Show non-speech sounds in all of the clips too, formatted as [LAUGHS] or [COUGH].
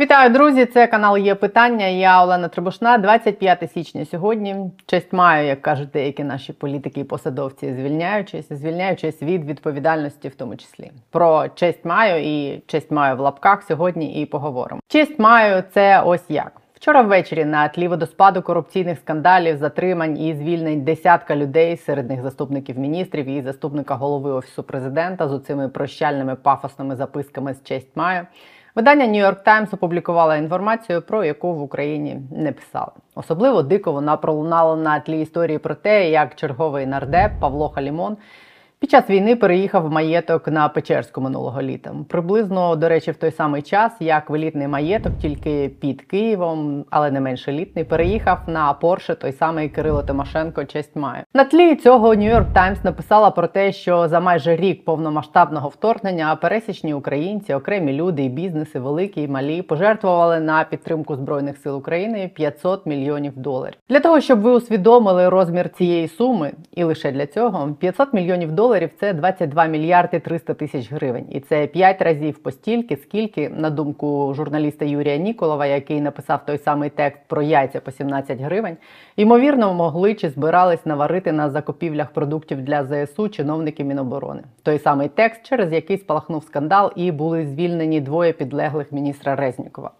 Вітаю, друзі! Це канал Є Питання. Я Олена Требушна. 25 січня сьогодні. Честь маю, як кажуть деякі наші політики і посадовці, звільняючись, звільняючись від відповідальності, в тому числі. Про честь маю і честь маю в лапках сьогодні і поговоримо. Честь маю це ось як. Вчора ввечері на тлі водоспаду корупційних скандалів, затримань і звільнень десятка людей, серед них заступників міністрів і заступника голови офісу президента з оцими прощальними пафосними записками з честь маю. Видання York Times опублікувало інформацію, про яку в Україні не писали. Особливо дико вона пролунала на тлі історії про те, як черговий нардеп Павло Халімон під час війни переїхав в маєток на Печерську минулого літа. Приблизно, до речі, в той самий час, як велітний маєток, тільки під Києвом, але не менш елітний, переїхав на Порше той самий Кирило Тимошенко. Честь має на тлі цього York Times написала про те, що за майже рік повномасштабного вторгнення пересічні українці, окремі люди і бізнеси, великі і малі, пожертвували на підтримку збройних сил України 500 мільйонів доларів. Для того щоб ви усвідомили розмір цієї суми, і лише для цього 500 мільйонів доларів доларів це 22 мільярди 300 тисяч гривень. І це 5 разів постільки, скільки, на думку журналіста Юрія Ніколова, який написав той самий текст про яйця по 17 гривень, ймовірно, могли чи збирались наварити на закупівлях продуктів для ЗСУ чиновники Міноборони. Той самий текст, через який спалахнув скандал, і були звільнені двоє підлеглих міністра Резнікова.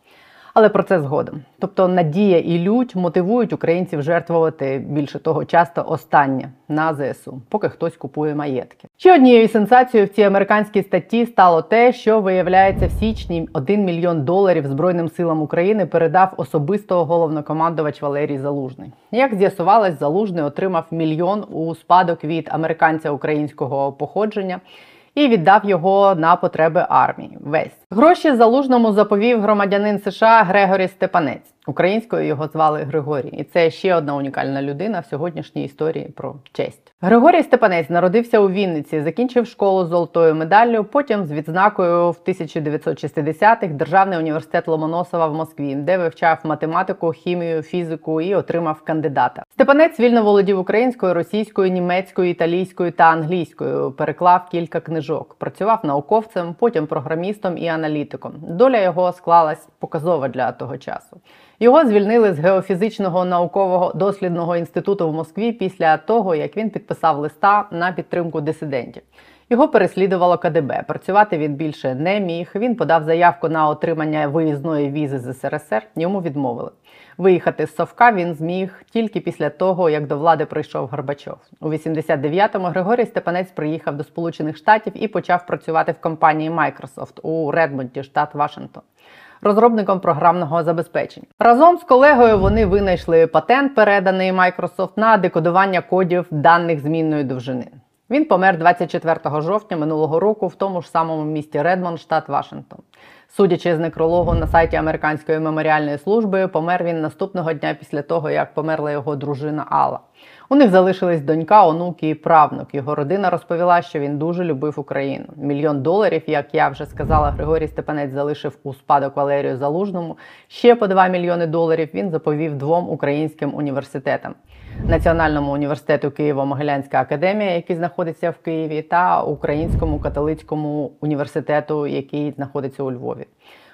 Але про це згодом. Тобто надія і лють мотивують українців жертвувати більше того, часто останнє на ЗСУ, поки хтось купує маєтки. Ще однією сенсацією в цій американській статті стало те, що виявляється в січні 1 мільйон доларів Збройним силам України передав особисто головнокомандувач Валерій Залужний. Як з'ясувалось, залужний отримав мільйон у спадок від американця українського походження і віддав його на потреби армії. Весь гроші залужному заповів громадянин США Грегорі Степанець. Українською його звали Григорій, і це ще одна унікальна людина в сьогоднішній історії про честь. Григорій Степанець народився у Вінниці, закінчив школу з золотою медаллю. Потім з відзнакою в 1960-х Державний університет Ломоносова в Москві, де вивчав математику, хімію, фізику і отримав кандидата. Степанець вільно володів українською, російською, німецькою, італійською та англійською. Переклав кілька книжок. Працював науковцем, потім програмістом і аналітиком. Доля його склалась показова для того часу. Його звільнили з геофізичного наукового дослідного інституту в Москві після того, як він підписав листа на підтримку дисидентів. Його переслідувало КДБ. Працювати він більше не міг. Він подав заявку на отримання виїзної візи з СРСР. Йому відмовили. Виїхати з Совка він зміг тільки після того, як до влади прийшов Горбачов. У 89-му Григорій Степанець приїхав до Сполучених Штатів і почав працювати в компанії Microsoft у Редмонті, штат Вашингтон розробником програмного забезпечення. Разом з колегою вони винайшли патент, переданий Microsoft на декодування кодів даних змінної довжини. Він помер 24 жовтня минулого року в тому ж самому місті Редмонд, штат Вашингтон. Судячи з некрологу на сайті Американської меморіальної служби, помер він наступного дня після того, як померла його дружина Алла. У них залишились донька, онуки і правнук. Його родина розповіла, що він дуже любив Україну. Мільйон доларів, як я вже сказала, Григорій Степанець залишив у спадок Валерію Залужному. Ще по 2 мільйони доларів він заповів двом українським університетам. Національному університету Києво-Могилянська академія, який знаходиться в Києві, та Українському католицькому університету, який знаходиться у Львові.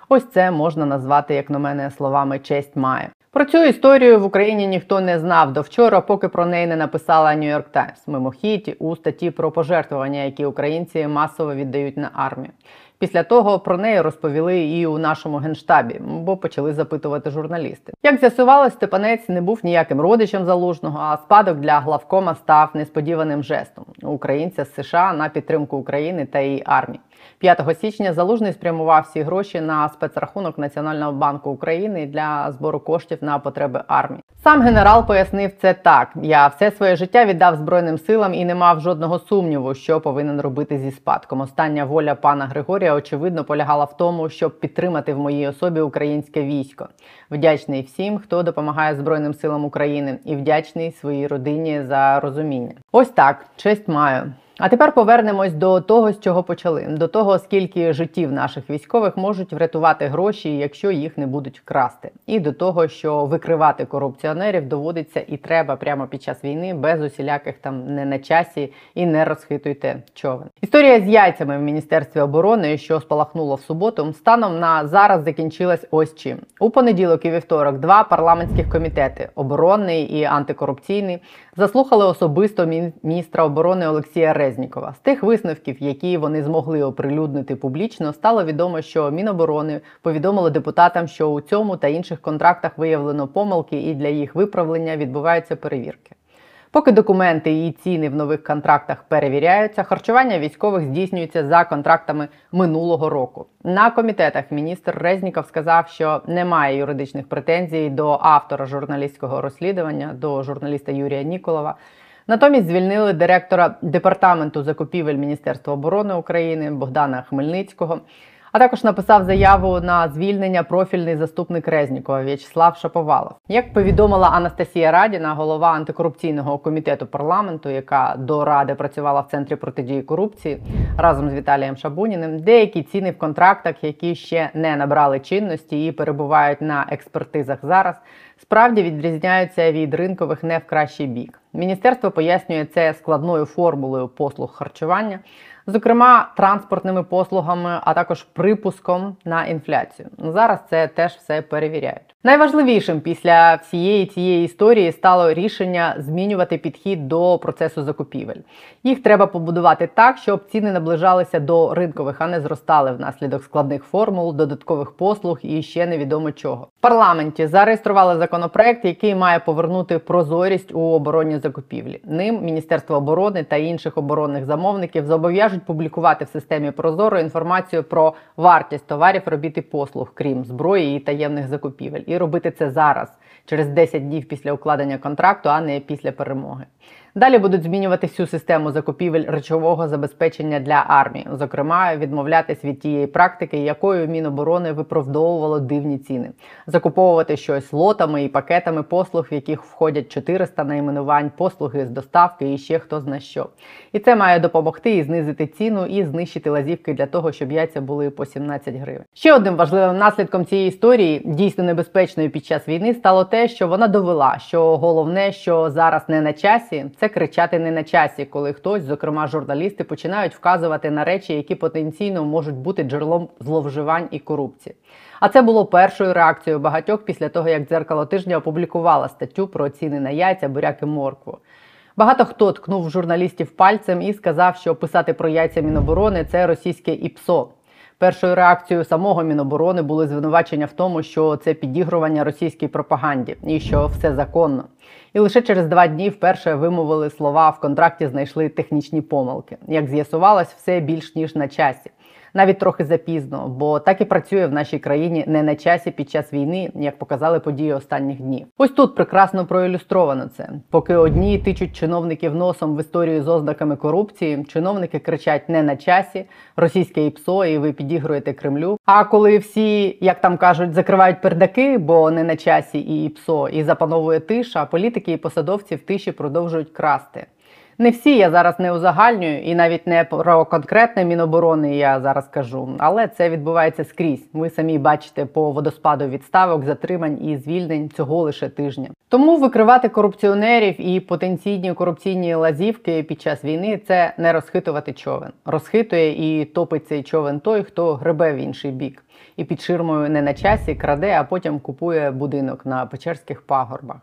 Ось це можна назвати, як на мене, словами честь має. Про цю історію в Україні ніхто не знав до вчора, поки про неї не написала York Times мимохідь у статті про пожертвування, які українці масово віддають на армію. Після того про неї розповіли і у нашому генштабі, бо почали запитувати журналісти. Як з'ясувалось, Степанець не був ніяким родичем залужного, а спадок для главкома став несподіваним жестом українця з США на підтримку України та її армії. 5 січня залужний спрямував всі гроші на спецрахунок Національного банку України для збору коштів на потреби армії. Сам генерал пояснив це так: я все своє життя віддав збройним силам і не мав жодного сумніву, що повинен робити зі спадком. Остання воля пана Григорія очевидно полягала в тому, щоб підтримати в моїй особі українське військо. Вдячний всім, хто допомагає Збройним силам України, і вдячний своїй родині за розуміння. Ось так честь маю. А тепер повернемось до того, з чого почали: до того, скільки життів наших військових можуть врятувати гроші, якщо їх не будуть красти, і до того, що викривати корупціонерів доводиться і треба прямо під час війни без усіляких там не на часі і не розхитуйте човен. Історія з яйцями в міністерстві оборони, що спалахнуло в суботу, станом на зараз закінчилась ось чим у понеділок і вівторок. Два парламентських комітети оборонний і антикорупційний заслухали особисто міністра оборони Олексія Резнікова. З тих висновків, які вони змогли оприлюднити публічно, стало відомо, що Міноборони повідомили депутатам, що у цьому та інших контрактах виявлено помилки, і для їх виправлення відбуваються перевірки. Поки документи і ціни в нових контрактах перевіряються, харчування військових здійснюється за контрактами минулого року. На комітетах міністр Резніков сказав, що немає юридичних претензій до автора журналістського розслідування, до журналіста Юрія Ніколова. Натомість звільнили директора департаменту закупівель Міністерства оборони України Богдана Хмельницького. А також написав заяву на звільнення профільний заступник Резнікова В'ячеслав Шаповалов. Як повідомила Анастасія Радіна, голова антикорупційного комітету парламенту, яка до ради працювала в центрі протидії корупції разом з Віталієм Шабуніним, деякі ціни в контрактах, які ще не набрали чинності і перебувають на експертизах зараз, справді відрізняються від ринкових не в кращий бік. Міністерство пояснює це складною формулою послуг харчування зокрема транспортними послугами, а також припуском на інфляцію. Зараз це теж все перевіряють. Найважливішим після всієї цієї історії стало рішення змінювати підхід до процесу закупівель. Їх треба побудувати так, щоб ціни наближалися до ринкових, а не зростали внаслідок складних формул, додаткових послуг і ще невідомо чого. В парламенті зареєстрували законопроект, який має повернути прозорість у оборонні закупівлі. Ним Міністерство оборони та інших оборонних замовників зобов'яжуть публікувати в системі Прозоро інформацію про вартість товарів, робіт і послуг, крім зброї і таємних закупівель і робити це зараз, через 10 днів після укладення контракту, а не після перемоги. Далі будуть змінювати всю систему закупівель речового забезпечення для армії, зокрема, відмовлятись від тієї практики, якою Міноборони виправдовувало дивні ціни, закуповувати щось лотами і пакетами послуг, в яких входять 400 найменувань, послуги з доставки і ще хто зна що. І це має допомогти і знизити ціну і знищити лазівки для того, щоб яйця були по 17 гривень. Ще одним важливим наслідком цієї історії, дійсно небезпечною під час війни, стало те, що вона довела, що головне, що зараз не на часі, це це кричати не на часі, коли хтось, зокрема журналісти, починають вказувати на речі, які потенційно можуть бути джерелом зловживань і корупції. А це було першою реакцією багатьох після того, як дзеркало тижня опублікувало статтю про ціни на яйця, буряк і моркву. Багато хто ткнув журналістів пальцем і сказав, що писати про яйця Міноборони це російське ІПСО. Першою реакцією самого Міноборони були звинувачення в тому, що це підігрування російській пропаганді і що все законно. І лише через два дні вперше вимовили слова в контракті, знайшли технічні помилки. Як з'ясувалось, все більш ніж на часі навіть трохи запізно, бо так і працює в нашій країні не на часі під час війни, як показали події останніх днів. Ось тут прекрасно проілюстровано це. Поки одні тичуть чиновників носом в історію з ознаками корупції, чиновники кричать не на часі, російське ІПСО, і ви підігруєте Кремлю. А коли всі, як там кажуть, закривають пердаки, бо не на часі і ІПСО, і запановує тиша, політики і посадовці в тиші продовжують красти. Не всі я зараз не узагальнюю, і навіть не про конкретне міноборони я зараз кажу, але це відбувається скрізь. Ви самі бачите по водоспаду відставок, затримань і звільнень цього лише тижня. Тому викривати корупціонерів і потенційні корупційні лазівки під час війни це не розхитувати човен. Розхитує і топить цей човен той, хто гребе в інший бік, і під ширмою не на часі краде, а потім купує будинок на Печерських пагорбах.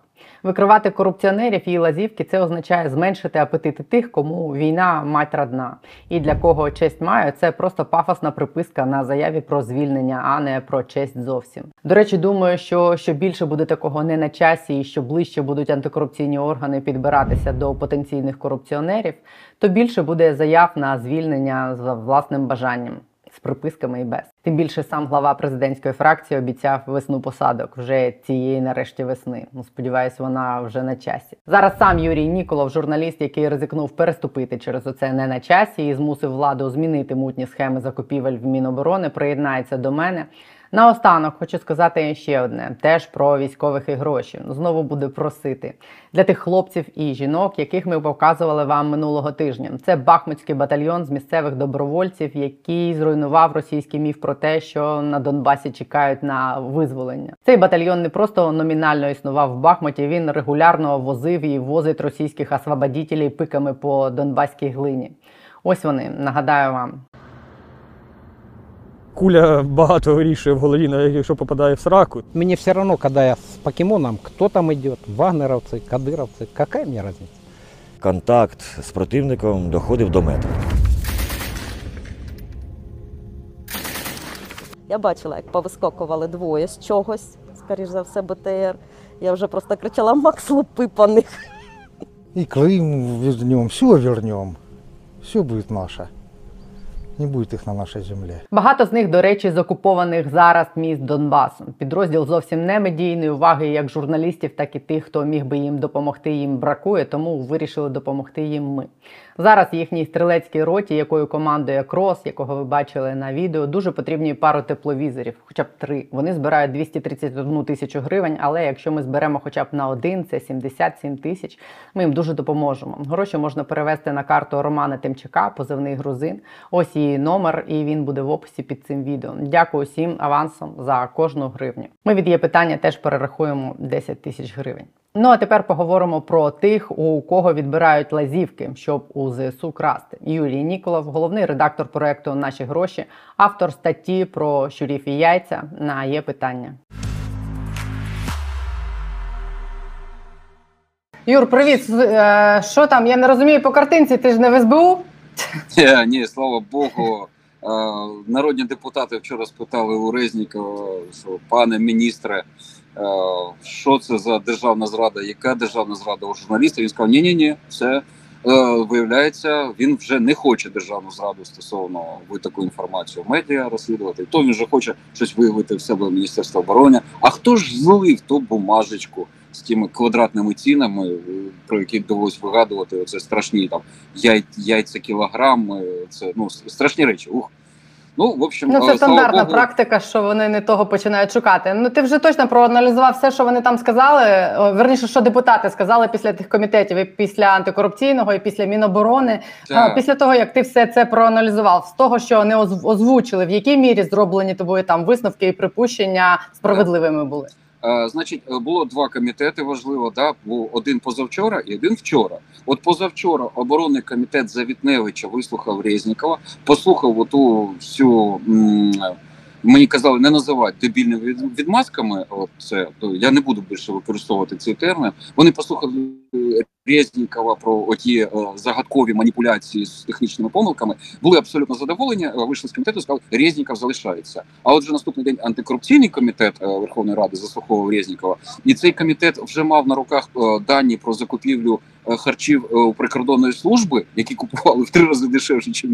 Викривати корупціонерів і лазівки це означає зменшити апетити тих, кому війна мать родна. І для кого честь має, це просто пафосна приписка на заяві про звільнення, а не про честь зовсім. До речі, думаю, що що більше буде такого не на часі, і що ближче будуть антикорупційні органи підбиратися до потенційних корупціонерів, то більше буде заяв на звільнення за власним бажанням з приписками і без. Тим більше сам глава президентської фракції обіцяв весну посадок вже цієї нарешті весни. Ну, сподіваюсь, вона вже на часі. Зараз сам Юрій Ніколов, журналіст, який ризикнув переступити через оце не на часі і змусив владу змінити мутні схеми закупівель в Міноборони, приєднається до мене. Наостанок хочу сказати ще одне: теж про військових і гроші. Знову буду просити для тих хлопців і жінок, яких ми показували вам минулого тижня. Це Бахмутський батальйон з місцевих добровольців, який зруйнував російський міф про те, що на Донбасі чекають на визволення. Цей батальйон не просто номінально існував в Бахмуті. Він регулярно возив і возить російських освободітелів пиками по Донбаській глині. Ось вони нагадаю вам Куля багато вирішує в голові, навіть якщо попадає в сраку. Мне все равно, когда я с покемоном, кто там идет, вагнеровцы, кадыровцы, какая мне разница? Контакт з противником доходив до метра. Я бачила, як повискокували двоє з чогось, скоріш за все, БТР. Я вже просто кричала Макс лупи по них. И Крым вернем, все вернем. Все будет наше. Не буде їх на нашій землі. Багато з них, до речі, з окупованих зараз міст Донбасу. Підрозділ зовсім не медійної уваги як журналістів, так і тих, хто міг би їм допомогти. Їм бракує, тому вирішили допомогти їм ми. Зараз їхній стрілецькій роті, якою командує Крос, якого ви бачили на відео, дуже потрібні пару тепловізорів, хоча б три. Вони збирають 231 тисячу гривень. Але якщо ми зберемо хоча б на один, це 77 тисяч. Ми їм дуже допоможемо. Гроші можна перевести на карту Романа Тимчака, позивний грузин. Ось її номер, і він буде в описі під цим відео. Дякую всім авансом за кожну гривню. Ми від є питання теж перерахуємо 10 тисяч гривень. Ну а тепер поговоримо про тих, у кого відбирають лазівки, щоб у ЗСУ красти. Юрій Ніколов, головний редактор проекту Наші гроші, автор статті про щурів і яйця на є питання. Юр, привіт. Е, Що там? Я не розумію по картинці. Ти ж не в СБУ? Ні, ні, слава Богу. Е, Народні депутати вчора спитали у Резнікова, що пане міністре, е, що це за державна зрада, яка державна зрада у журналістів? Він сказав, ні, ні, ні, все. Е, Виявляється, він вже не хоче державну зраду стосовно ви таку інформацію в медіа розслідувати. То він вже хоче щось виявити в себе в Міністерстві оборони. А хто ж злив ту бумажечку з тими квадратними цінами, е, про які довелось вигадувати? Оце страшні там яй, яйця кілограми. Це ну страшні речі. Ух. Ну, в общем, Ну, е, це стандартна Богу, практика, що вони не того починають шукати. Ну ти вже точно проаналізував все, що вони там сказали. Верніше, що депутати сказали після тих комітетів, і після антикорупційного, і після Міноборони. Так. А, Після того, як ти все це проаналізував, з того, що не озвучили, в якій мірі зроблені тобою там висновки і припущення справедливими були. Е, Значить, е, було два комітети важливо. Да? Був один позавчора і один вчора. От позавчора оборонний комітет Завітневича вислухав Резнікова, послухав оту всю. Мені казали не називати дебільними відмазками. От це я не буду більше використовувати цей термін. Вони послухали Резнікова про оті е, загадкові маніпуляції з технічними помилками. Були абсолютно задоволені. е, Вийшли з комітету, сказали, Резніков залишається. А от вже наступний день антикорупційний комітет е, Верховної Ради заслуховував Резнікова, і цей комітет вже мав на руках е, дані про закупівлю е, харчів у прикордонної служби, які купували в три рази дешевше, ніж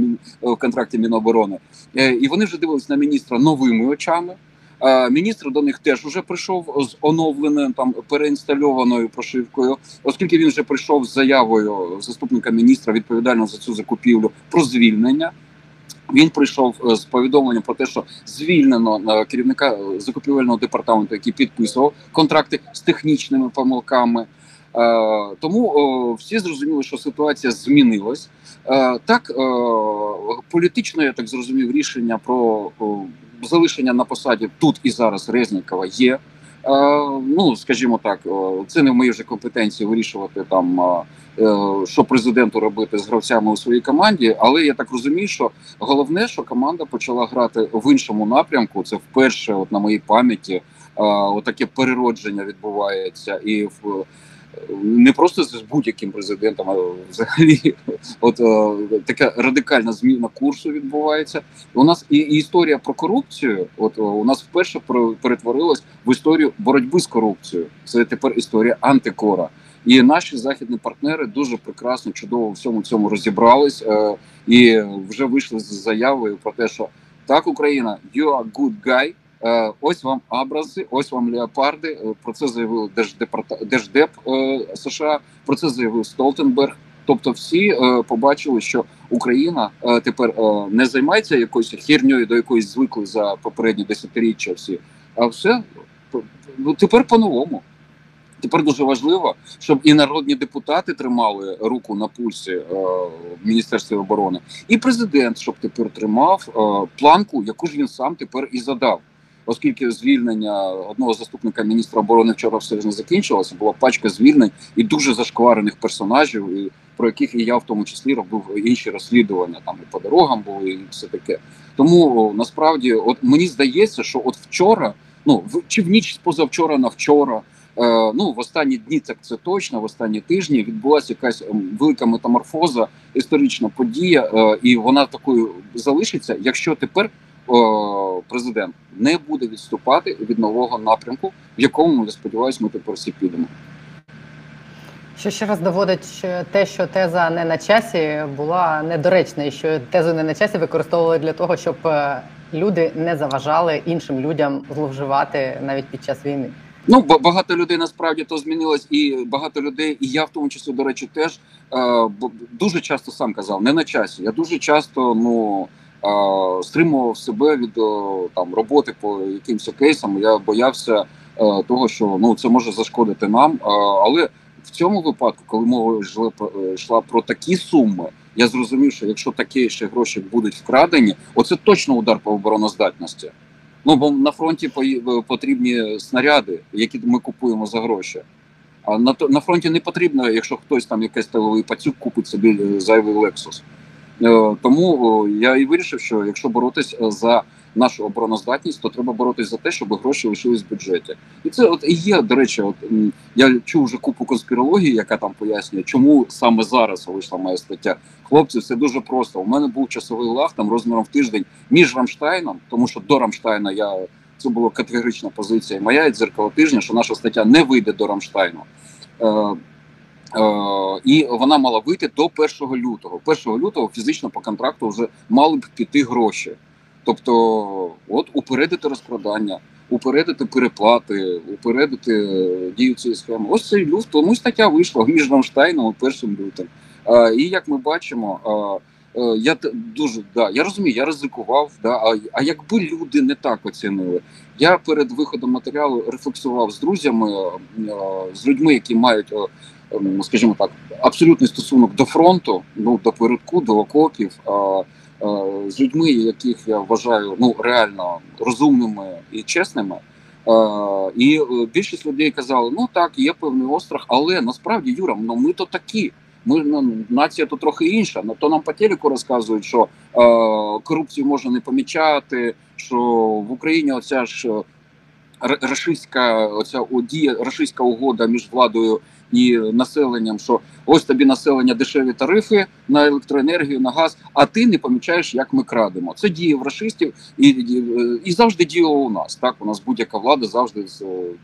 в контракті Міноборони. Е, І вони вже дивились на міністра новими очами. Е, Міністр до них теж вже прийшов з оновленою там переінстальованою прошивкою, оскільки він вже прийшов з заявою заступника міністра відповідального за цю закупівлю про звільнення. Він прийшов е, з повідомленням про те, що звільнено е, керівника закупівельного департаменту, який підписував контракти з технічними помилками. Тому всі зрозуміли, що ситуація змінилась. Так, політично, я так зрозумів, рішення про залишення на посаді тут і зараз Резнікова є. Е, Ну, скажімо так, е, це не в моїй вже компетенції вирішувати там, е, що президенту робити з гравцями у своїй команді. Але я так розумію, що головне, що команда почала грати в іншому напрямку. Це вперше, от на моїй пам'яті, отаке переродження відбувається і в. Не просто з будь-яким президентом, а взагалі, [LAUGHS] от е, така радикальна зміна курсу відбувається. У нас і, історія про корупцію. От е, у нас вперше перетворилась в історію боротьби з корупцією. Це тепер історія антикора. І наші західні партнери дуже прекрасно, чудово в всьому цьому розібрались е, і вже вийшли з заявою про те, що так, Україна, you are good guy. Е, Ось вам Абрази, ось вам леопарди. Е, Про це заявив Держдепарта... Держдеп е, США. Про це заявив Столтенберг. Тобто, всі побачили, що Україна тепер не займається якоюсь херньою, до якоїсь звикли за попередні десятиріччя всі, а все ну, тепер по-новому. Тепер дуже важливо, щоб і народні депутати тримали руку на пульсі е, Міністерстві оборони, і президент, щоб тепер тримав е, планку, яку ж він сам тепер і задав. Оскільки звільнення одного заступника міністра оборони вчора все ж не закінчилося, була пачка звільнень і дуже зашкварених персонажів, і про яких і я в тому числі робив інші розслідування, там і по дорогам були, і все таке. Тому насправді, от мені здається, що от вчора, ну в чи в ніч позавчора на вчора. Е, ну в останні дні так це точно, в останні тижні відбулася якась ем, велика метаморфоза, історична подія, е, і вона такою залишиться, якщо тепер президент не буде відступати від нового напрямку, в якому я сподіваюся, ми тепер всі підемо. Що ще раз доводить що те, що теза не на часі була недоречна, і що тезу не на часі використовували для того, щоб е, люди не заважали іншим людям зловживати навіть під час війни. Ну ба- багато людей насправді то змінилось, і багато людей, і я в тому числі, до речі, теж е, дуже часто сам казав, не на часі. Я дуже часто ну стримував себе від там роботи по якимось кейсам. Я боявся е, того, що ну це може зашкодити нам. Е, але в цьому випадку, коли мова е, йшла про такі суми, я зрозумів, що якщо такі ще гроші будуть вкрадені, оце точно удар по обороноздатності. Ну бо на фронті потрібні снаряди, які ми купуємо за гроші. А на на фронті не потрібно, якщо хтось там якийсь тиловий пацюк купить собі е, зайвий Lexus. Е, Тому я і вирішив, що якщо боротись е, за нашу обороноздатність, то треба боротись за те, щоб гроші лишились в бюджеті. І це от і є, до речі, от я чув вже купу конспірології, яка там пояснює, чому саме зараз вийшла моя стаття. Хлопці, все дуже просто. У мене був часовий лаг там розміром в тиждень між Рамштайном, тому що до Рамштайна я це була категорична позиція моя дзеркало тижня, що наша стаття не вийде до Рамштайну. Е, і вона мала вийти до 1 лютого. 1 лютого фізично по контракту вже мали б піти гроші. Тобто, от упередити розкрадання, упередити переплати, упередити е, дію цієї схеми. Ось цей люфт, тому стаття вийшла між Рамштайном і 1 лютим. Е, і як ми бачимо, я дуже да, я розумію, я ризикував. Да, а, а якби люди не так оцінили, я перед виходом матеріалу рефлексував з друзями, з людьми, які мають, скажімо так, абсолютний стосунок до фронту, ну до передку, до окопів. З людьми, яких я вважаю ну реально розумними і чесними, і е, більшість людей казали: ну так, є певний острах, але насправді Юра, ну ми то такі. Ми ну, нація то трохи інша. Ну, то нам по телеку розказують, що е, корупцію можна не помічати, що в Україні оця ж е, рашистська оця дія, рашистська угода між владою і населенням, що ось тобі населення дешеві тарифи на електроенергію, на газ, а ти не помічаєш, як ми крадемо. Це діє в рашистів і, і, завжди діяло у нас. Так, у нас будь-яка влада завжди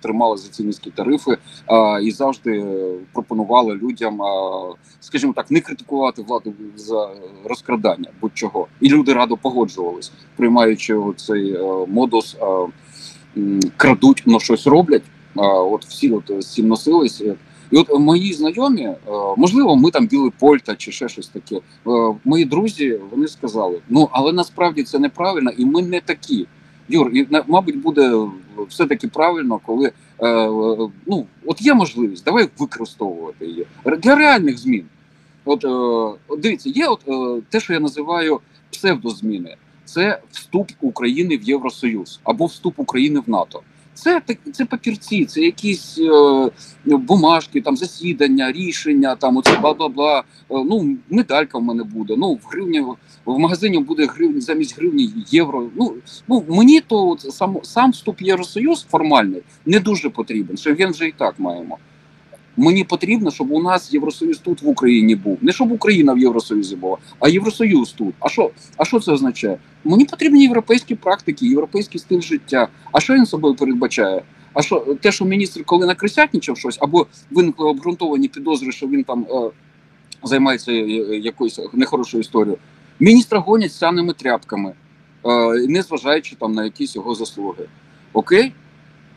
тримала за ці низькі тарифи а, і завжди пропонувала людям, а, скажімо так, не критикувати владу за розкрадання будь-чого. І люди радо погоджувались, приймаючи цей е, модус. м, Крадуть, но щось роблять. А, от всі от з цим носилися. І от мої знайомі, е, можливо, ми там біли польта чи ще щось таке. Е, Мої друзі вони сказали: ну але насправді це неправильно, і ми не такі. Юр, і мабуть, буде все таки правильно, коли е, ну от є можливість, давай використовувати її для реальних змін. От, дивіться, є от те, що я називаю псевдозміни. Це вступ України в Євросоюз або вступ України в НАТО. Це такі це папірці, це якісь е, бумажки, там засідання, рішення, там оце бла бла бла. Ну медалька в мене буде. Ну в гривні в магазині буде гривні замість гривні євро. Ну ну мені то сам сам вступ в Євросоюз формальний не дуже потрібен. Шенген вже і так маємо. Мені потрібно, щоб у нас Євросоюз тут в Україні був. Не щоб Україна в Євросоюзі була, а Євросоюз тут. А що? А що це означає? Мені потрібні європейські практики, європейський стиль життя. А що він собою передбачає? А що те, що міністр, коли накрисятничав щось, або виникли обґрунтовані підозри, що він там е, займається е, е, якоюсь нехорошою історією, міністра гонять сяними тряпками, е, не зважаючи там на якісь його заслуги. Окей,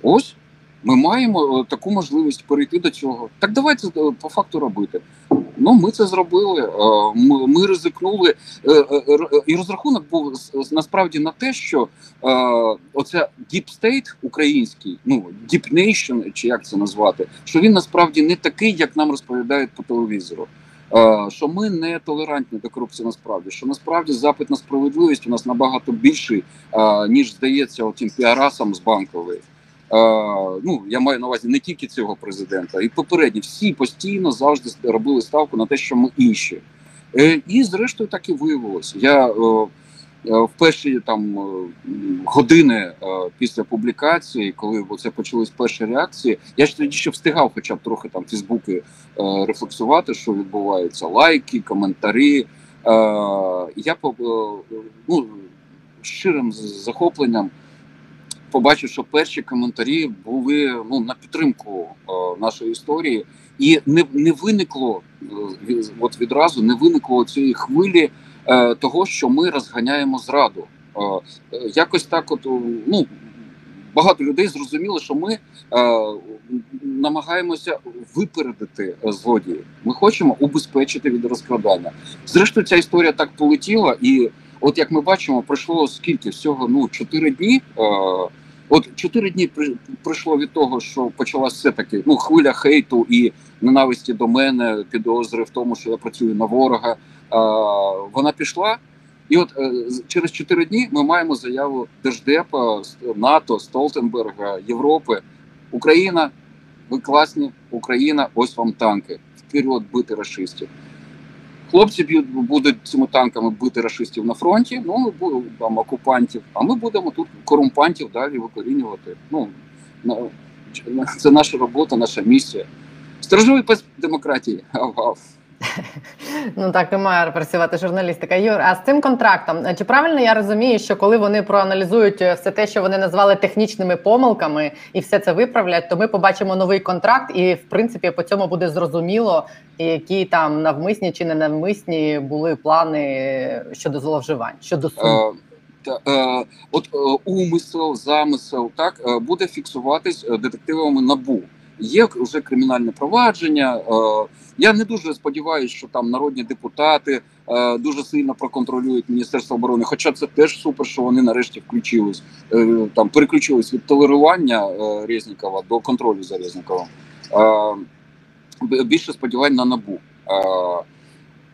ось ми маємо е, таку можливість перейти до цього. Так давайте е, по факту робити. Ну, ми це зробили. е, Ми, ризикнули. І розрахунок був насправді на те, що оце Deep State український, ну Deep Nation, чи як це назвати, що він насправді не такий, як нам розповідають по телевізору. Що ми не толерантні до корупції насправді, що насправді запит на справедливість у нас набагато більший, ніж здається отим піарасам з банкової. Ну я маю на увазі не тільки цього президента, і попередні всі постійно завжди робили ставку на те, що ми інші. Е, і зрештою так і виявилося. Я е, е, в перші там години після публікації, коли це почались перші реакції, я ж тоді ще встигав, хоча б трохи там Фейсбуки рефлексувати, що відбувається, лайки, коментарі. Я по ну, щирим захопленням побачив, що перші коментарі були ну на підтримку е, нашої історії, і не, не виникло е, от відразу не виникло цієї хвилі е, того, що ми розганяємо зраду. Е, е, якось так, от ну багато людей зрозуміло, що ми е, намагаємося випередити злодіїв. Ми хочемо убезпечити від розкрадання. Зрештою, ця історія так полетіла, і от як ми бачимо, пройшло скільки всього ну 4 дні. Е, От чотири дні пройшло від того, що почалась все таки ну хвиля хейту і ненависті до мене, підозри в тому, що я працюю на ворога. Е, вона пішла, і от е, через чотири дні ми маємо заяву Держдепа, НАТО, Столтенберга, Європи. Україна, ви класні, Україна, ось вам танки. Вперед бити расистів. Хлопці б'ють будуть цими танками бити рашистів на фронті, ну там окупантів, а ми будемо тут корумпантів далі викорінювати. Ну це наша робота, наша місія. Сторожовий пес демократії. Ну так і має працювати журналістика. Юр, а з цим контрактом чи правильно я розумію, що коли вони проаналізують е, все те, що вони назвали технічними помилками, і все це виправлять, то ми побачимо новий контракт, і в принципі по цьому буде зрозуміло, які там навмисні чи не навмисні були плани щодо зловживань, щодо сум. Е, е, от е, умисел, замисел, так е, буде фіксуватись е, детективами набу. Є вже кримінальне провадження. Е, я не дуже сподіваюся, що там народні депутати е, дуже сильно проконтролюють Міністерство оборони. Хоча це теж супер, що вони нарешті включились, е, там переключились від толерування Резнікова до контролю за Резніковим. Більше сподівань на набу.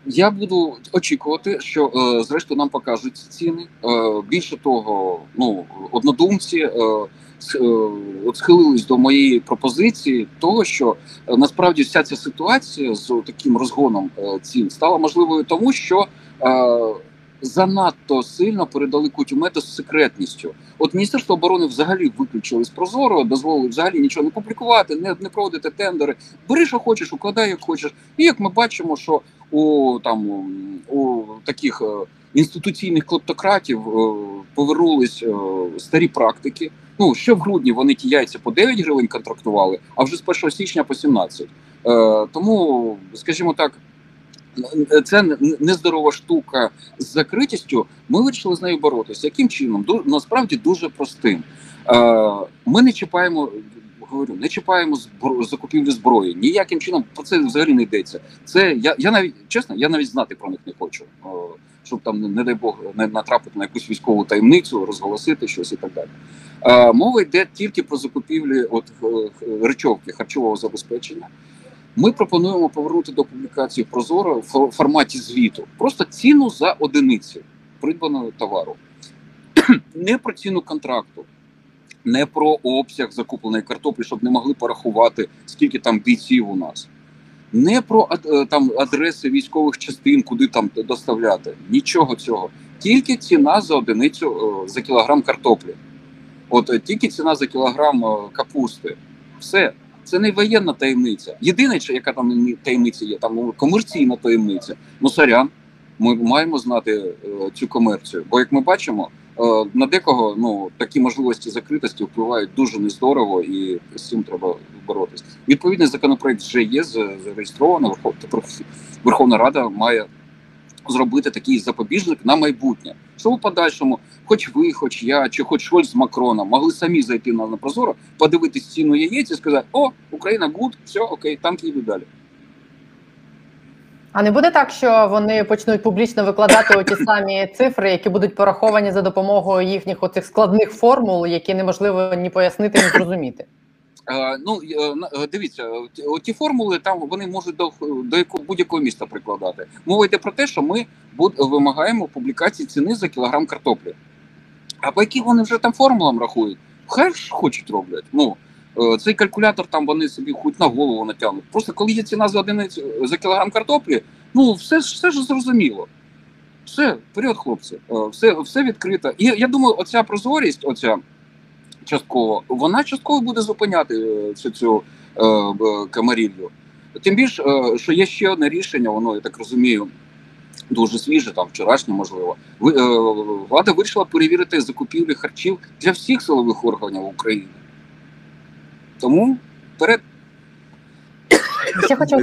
Я буду очікувати, що зрештою нам покажуть ці ціни. Більше того, ну однодумці от схилились до моєї пропозиції, того що е, насправді вся ця ситуація з таким розгоном е, цін стала можливою тому, що е, занадто сильно передали кутюмету з секретністю. От Міністерство оборони взагалі виключили з прозоро, дозволили взагалі нічого не публікувати, не, не проводити тендери. Бери, що хочеш, укладай, як хочеш. І як ми бачимо, що у там у таких е, інституційних клептократів е, повернулись е, старі практики. Ну ще в грудні вони ті яйця по 9 гривень контрактували, а вже з 1 січня по 17. Е, тому, скажімо так, це нездорова штука з закритістю. Ми вирішили з нею боротися. Яким чином? Ду- насправді дуже простим. Е, ми не чіпаємо. Говорю, не чіпаємо збро... закупівлю зброї. Ніяким чином про це взагалі не йдеться. Це я, я навіть чесно, я навіть знати про них не хочу. Е, щоб там, не, дай Бог, не натрапити на якусь військову таємницю, розголосити щось і так далі. Е, мова йде тільки про закупівлі от е, речовки харчового забезпечення. Ми пропонуємо повернути до публікації Прозоро в форматі звіту. Просто ціну за одиниці придбаного товару. [CLEARS THROAT] Не про ціну контракту, не про обсяг закупленої картоплі, щоб не могли порахувати, скільки там бійців у нас. Не про е, там адреси військових частин, куди там доставляти. Нічого цього. Тільки ціна за одиницю е, за кілограм картоплі. От е, тільки ціна за кілограм капусти. Все. Це не воєнна таємниця. Єдине, яка там таємниця є, там ну, комерційна таємниця. Ну, сорян, ми маємо знати е, цю комерцію. Бо як ми бачимо, на декого ну такі можливості закритості впливають дуже нездорово, і з цим треба боротися. Відповідний законопроект вже є зареєстровано. Верховна Рада має зробити такий запобіжник на майбутнє. Що в подальшому, хоч ви, хоч я, чи хоч Шольц з Макроном могли самі зайти на, на Прозоро, подивитись ціну яєць і сказати: О, Україна good, все окей, танки йдуть далі. А не буде так, що вони почнуть публічно викладати ті самі цифри, які будуть пораховані за допомогою їхніх оцих складних формул, які неможливо ні пояснити, ні зрозуміти. Ну е, е, дивіться, ті- формули там вони можуть до, до якого будь-якого міста прикладати. Мова йде про те, що ми вимагаємо публікації ціни за кілограм картоплі. А по яким вони вже там формулам рахують, хай ж хочуть роблять. Ну цей калькулятор там вони собі хоч на голову натягнуть. Просто коли є ціна за одиницю за кілограм картоплі, ну все ж все ж зрозуміло. Все, вперед, хлопці, Е, все, все відкрито. І я думаю, оця прозорість, оця частково, вона частково буде зупиняти е, цю цю е, камаріллю. Тим більше, е, що є ще одне рішення, воно я так розумію, дуже свіже, там вчорашнє, можливо. Е, влада вирішила перевірити закупівлі харчів для всіх силових органів України. Тому вперед. Ще хочу.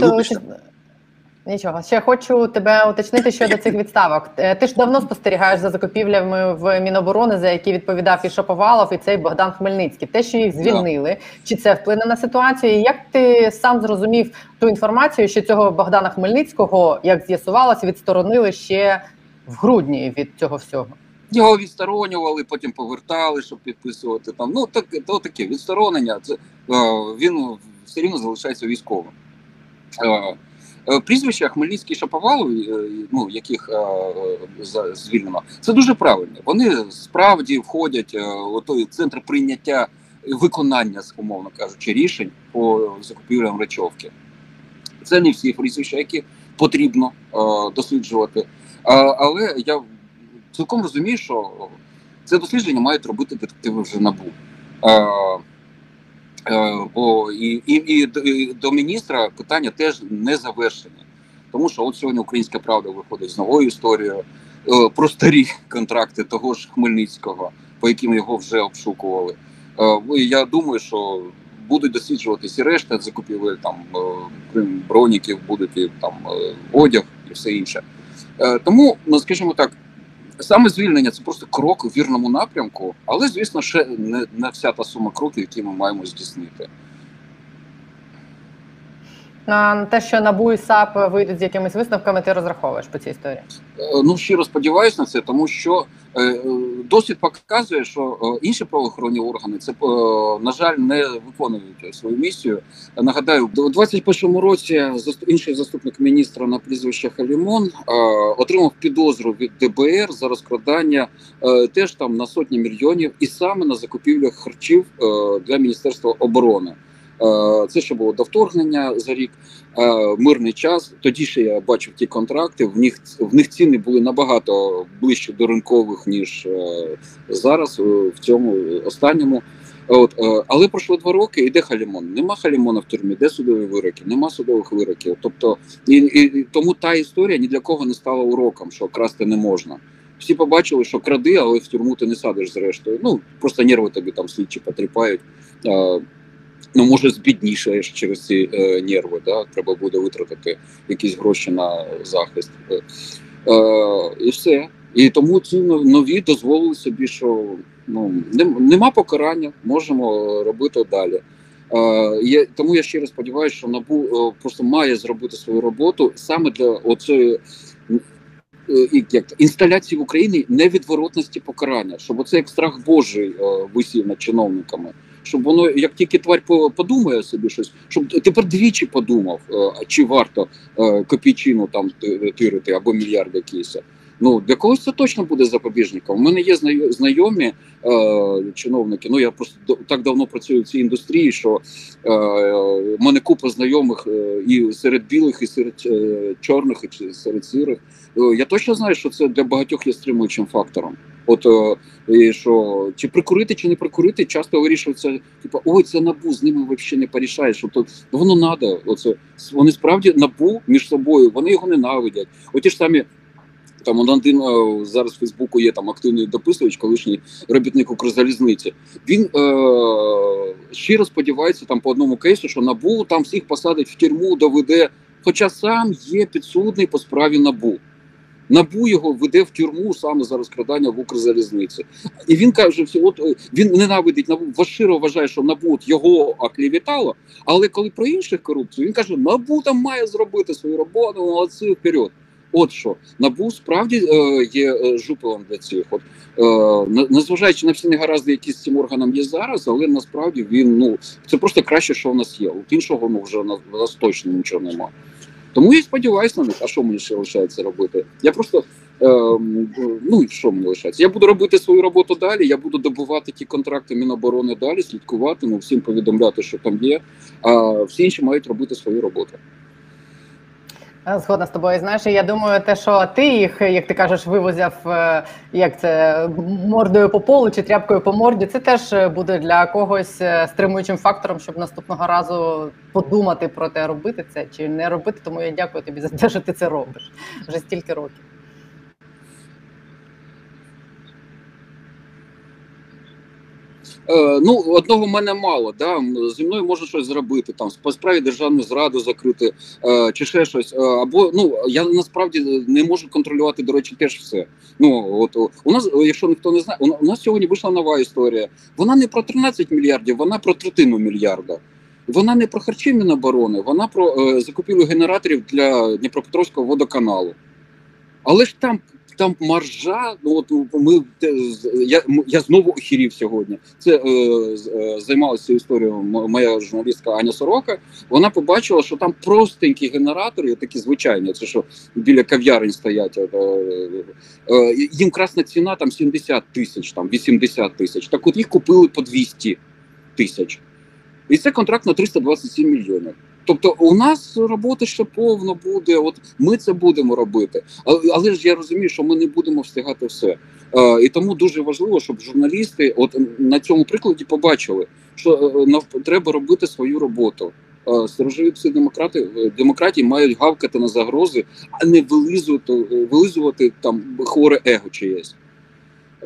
Нічого, ще хочу тебе уточнити щодо цих відставок. Е, Ти ж давно спостерігаєш за закупівлями в Міноборони, за які відповідав і Шаповалов, і цей Богдан Хмельницький. Те, що їх звільнили, чи це вплине на ситуацію? І як ти сам зрозумів ту інформацію, що цього Богдана Хмельницького, як з'ясувалося, відсторонили ще в грудні від цього всього? Його відсторонювали, потім повертали, щоб підписувати там. Ну так то таке відсторонення. Це е, він все рівно залишається військовим. Е, е, Прізвища Хмельницький Шаповалов, ну яких звільнено, це дуже правильно. Вони справді входять у той центр прийняття виконання, умовно кажучи, рішень по закупівлям речовки. Це не всі прізвища, які потрібно досліджувати. Але я цілком розумію, що це дослідження мають робити детективи вже набу. Е, е, бо і, і, і, до- міністра питання теж не завершені. Тому що от сьогодні Українська правда виходить з новою історією е, про старі контракти того ж Хмельницького, по яким його вже обшукували. Е, я думаю, що будуть досліджуватись і решта закупівель там е, броніків, будуть і там е, одяг і все інше. Е, Тому, ну скажімо так, саме звільнення це просто крок у вірному напрямку, але звісно, ще не, не вся та сума кроків, які ми маємо здійснити. На те, що НАБУ і САП вийдуть з якимись висновками, ти розраховуєш по цій історії. Е, Ну щиро сподіваюся на це, тому що е, е, досвід показує, що е, інші правоохоронні органи це е, на жаль не виконують свою місію. Нагадаю, у 21-му році інший заступник міністра на прізвище Халімон е, отримав підозру від ДБР за розкрадання е, теж там на сотні мільйонів, і саме на закупівлях харчів е, для міністерства оборони. Е, Це ще було до вторгнення за рік. Е, Мирний час. Тоді ще я бачив ті контракти. В них в них ціни були набагато ближче до ринкових ніж е, зараз. В цьому останньому. От, але пройшло два роки, і де Халімон? Нема Халімона в тюрмі, де судові вироки, нема судових вироків. Тобто, і, і тому та історія ні для кого не стала уроком, що красти не можна. Всі побачили, що кради, але в тюрму ти не садиш зрештою. Ну просто нерви тобі там слідчі потріпають. Ну, може, збіднішаєш через ці е, нерви, да? треба буде витратити якісь гроші на захист. Е, е, і все. І тому ці нові дозволили собі, що ну, нем- нема покарання, можемо робити далі. Е, я, тому я щиро сподіваюся, що НАБУ е, просто має зробити свою роботу саме для оцеї е, як інсталяції в Україні невідворотності покарання, щоб оце як страх Божий е, висів над чиновниками щоб воно, як тільки тварь подумає собі щось, щоб тепер двічі подумав, е, чи варто е, копійчину там тирити або мільярд якийсь. Ну для когось це точно буде запобіжником. У мене є знайомі е, чиновники. Ну я просто так давно працюю в цій індустрії, що е, в мене купа знайомих е, і серед білих, і серед е, чорних, і серед сірих. Е, я точно знаю, що це для багатьох є стримуючим фактором. От і що чи прикурити, чи не прикурити, часто вирішується, типу, ой, це набу, з ними взагалі не порішаєш. Тобто воно надо. Оце вони справді набу між собою, вони його ненавидять. Оті ж самі. Там один е, зараз в Фейсбуку є там активний дописувач, колишній робітник Укрзалізниці. Він е, щиро сподівається там по одному кейсу, що набу там всіх посадить в тюрму, доведе. Хоча сам є підсудний по справі набу. Набу його веде в тюрму саме за розкрадання в Укрзалізниці. І він каже, що от е, він ненавидить набу. Ваширо вважає, що набу от його оклівітало, але коли про інших корупцію, він каже, набу там має зробити свою роботу, молодці вперед. От що набу справді е, є е, жупелом для цих. От е, незважаючи на всі негаразди, які з цим органом є зараз, але насправді він ну це просто краще, що в нас є. От іншого ну вже на нас точно нічого нема. Тому я сподіваюся на них. А що мені ще лишається робити? Я просто е, ну і що мені лишається? Я буду робити свою роботу далі. Я буду добувати ті контракти Міноборони далі, слідкувати, ну всім повідомляти, що там є. А всі інші мають робити свою роботу. Згодна з тобою. Знаєш, я думаю, те, що ти їх, як ти кажеш, вивозяв е, як це мордою по полу чи тряпкою по морді, це теж буде для когось е, стримуючим фактором, щоб наступного разу подумати про те, робити це чи не робити. Тому я дякую тобі за те, що ти це робиш вже стільки років. Ну, одного мене мало. Да? Зі мною можна щось зробити, там, по справі державну зраду закрити, е, чи ще щось. Е, або ну, я насправді не можу контролювати, до речі, теж все. Ну, от, у нас, якщо ніхто не знає, у нас сьогодні вийшла нова історія. Вона не про 13 мільярдів, вона про третину мільярда. Вона не про харчі Міноборони, вона про е, закупівлю генераторів для Дніпропетровського водоканалу. Але ж там, там маржа, ну от ми я, я знову охірів сьогодні. Це е, е, займалася цією історією моя журналістка Аня Сорока. Вона побачила, що там простенькі генератори, такі звичайні, це що біля кав'ярень стоять. е, е, їм красна ціна там 70 тисяч, там 80 тисяч. Так от їх купили по 200 тисяч. І це контракт на 327 мільйонів. Тобто у нас роботи ще повно буде. От ми це будемо робити. Але, ж я розумію, що ми не будемо встигати все. Е, і тому дуже важливо, щоб журналісти, от на цьому прикладі, побачили, що е, нав- треба робити свою роботу. Е, Сторожові пси демократи е, демократії мають гавкати на загрози, а не вилизувати, е, вилизувати там хворе его чиєсь.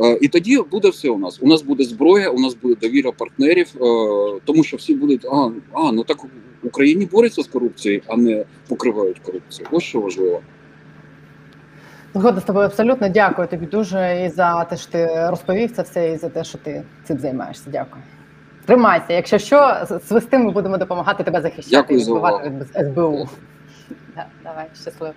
Е, І тоді буде все у нас. У нас буде зброя, у нас буде довіра партнерів, е, тому що всі будуть а, а ну так в Україні борються з корупцією, а не покривають корупцію. Ось що важливо. Згодна з тобою абсолютно. Дякую тобі дуже і за те, що ти розповів це все, і за те, що ти цим займаєшся. Дякую. Тримайся. Якщо що, з- свисти ми будемо допомагати тебе захищати Дякую і за увагу. від СБУ. [LAUGHS] Давай, щасливо.